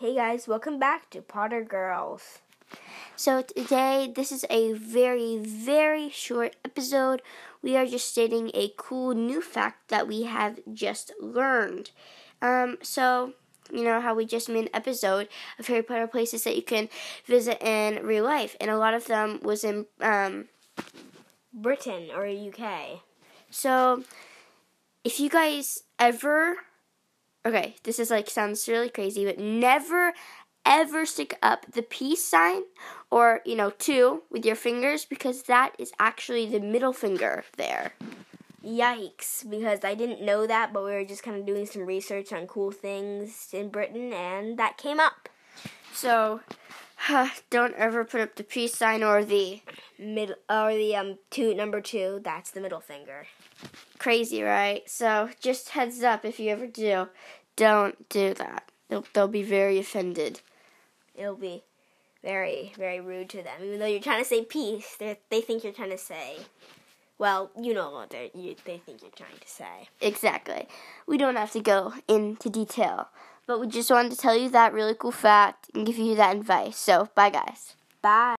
Hey guys, welcome back to Potter Girls. So today, this is a very, very short episode. We are just stating a cool new fact that we have just learned. Um, so you know how we just made an episode of Harry Potter places that you can visit in real life, and a lot of them was in um, Britain or UK. So if you guys ever okay, this is like sounds really crazy, but never ever stick up the peace sign or, you know, two with your fingers because that is actually the middle finger there. Yikes, because I didn't know that, but we were just kind of doing some research on cool things in Britain and that came up. So, don't ever put up the peace sign or the mid or the um two number 2, that's the middle finger. Crazy, right? So, just heads up if you ever do, don't do that. They'll, they'll be very offended. It'll be very, very rude to them. Even though you're trying to say peace, they think you're trying to say, well, you know what you, they think you're trying to say. Exactly. We don't have to go into detail, but we just wanted to tell you that really cool fact and give you that advice. So, bye, guys. Bye.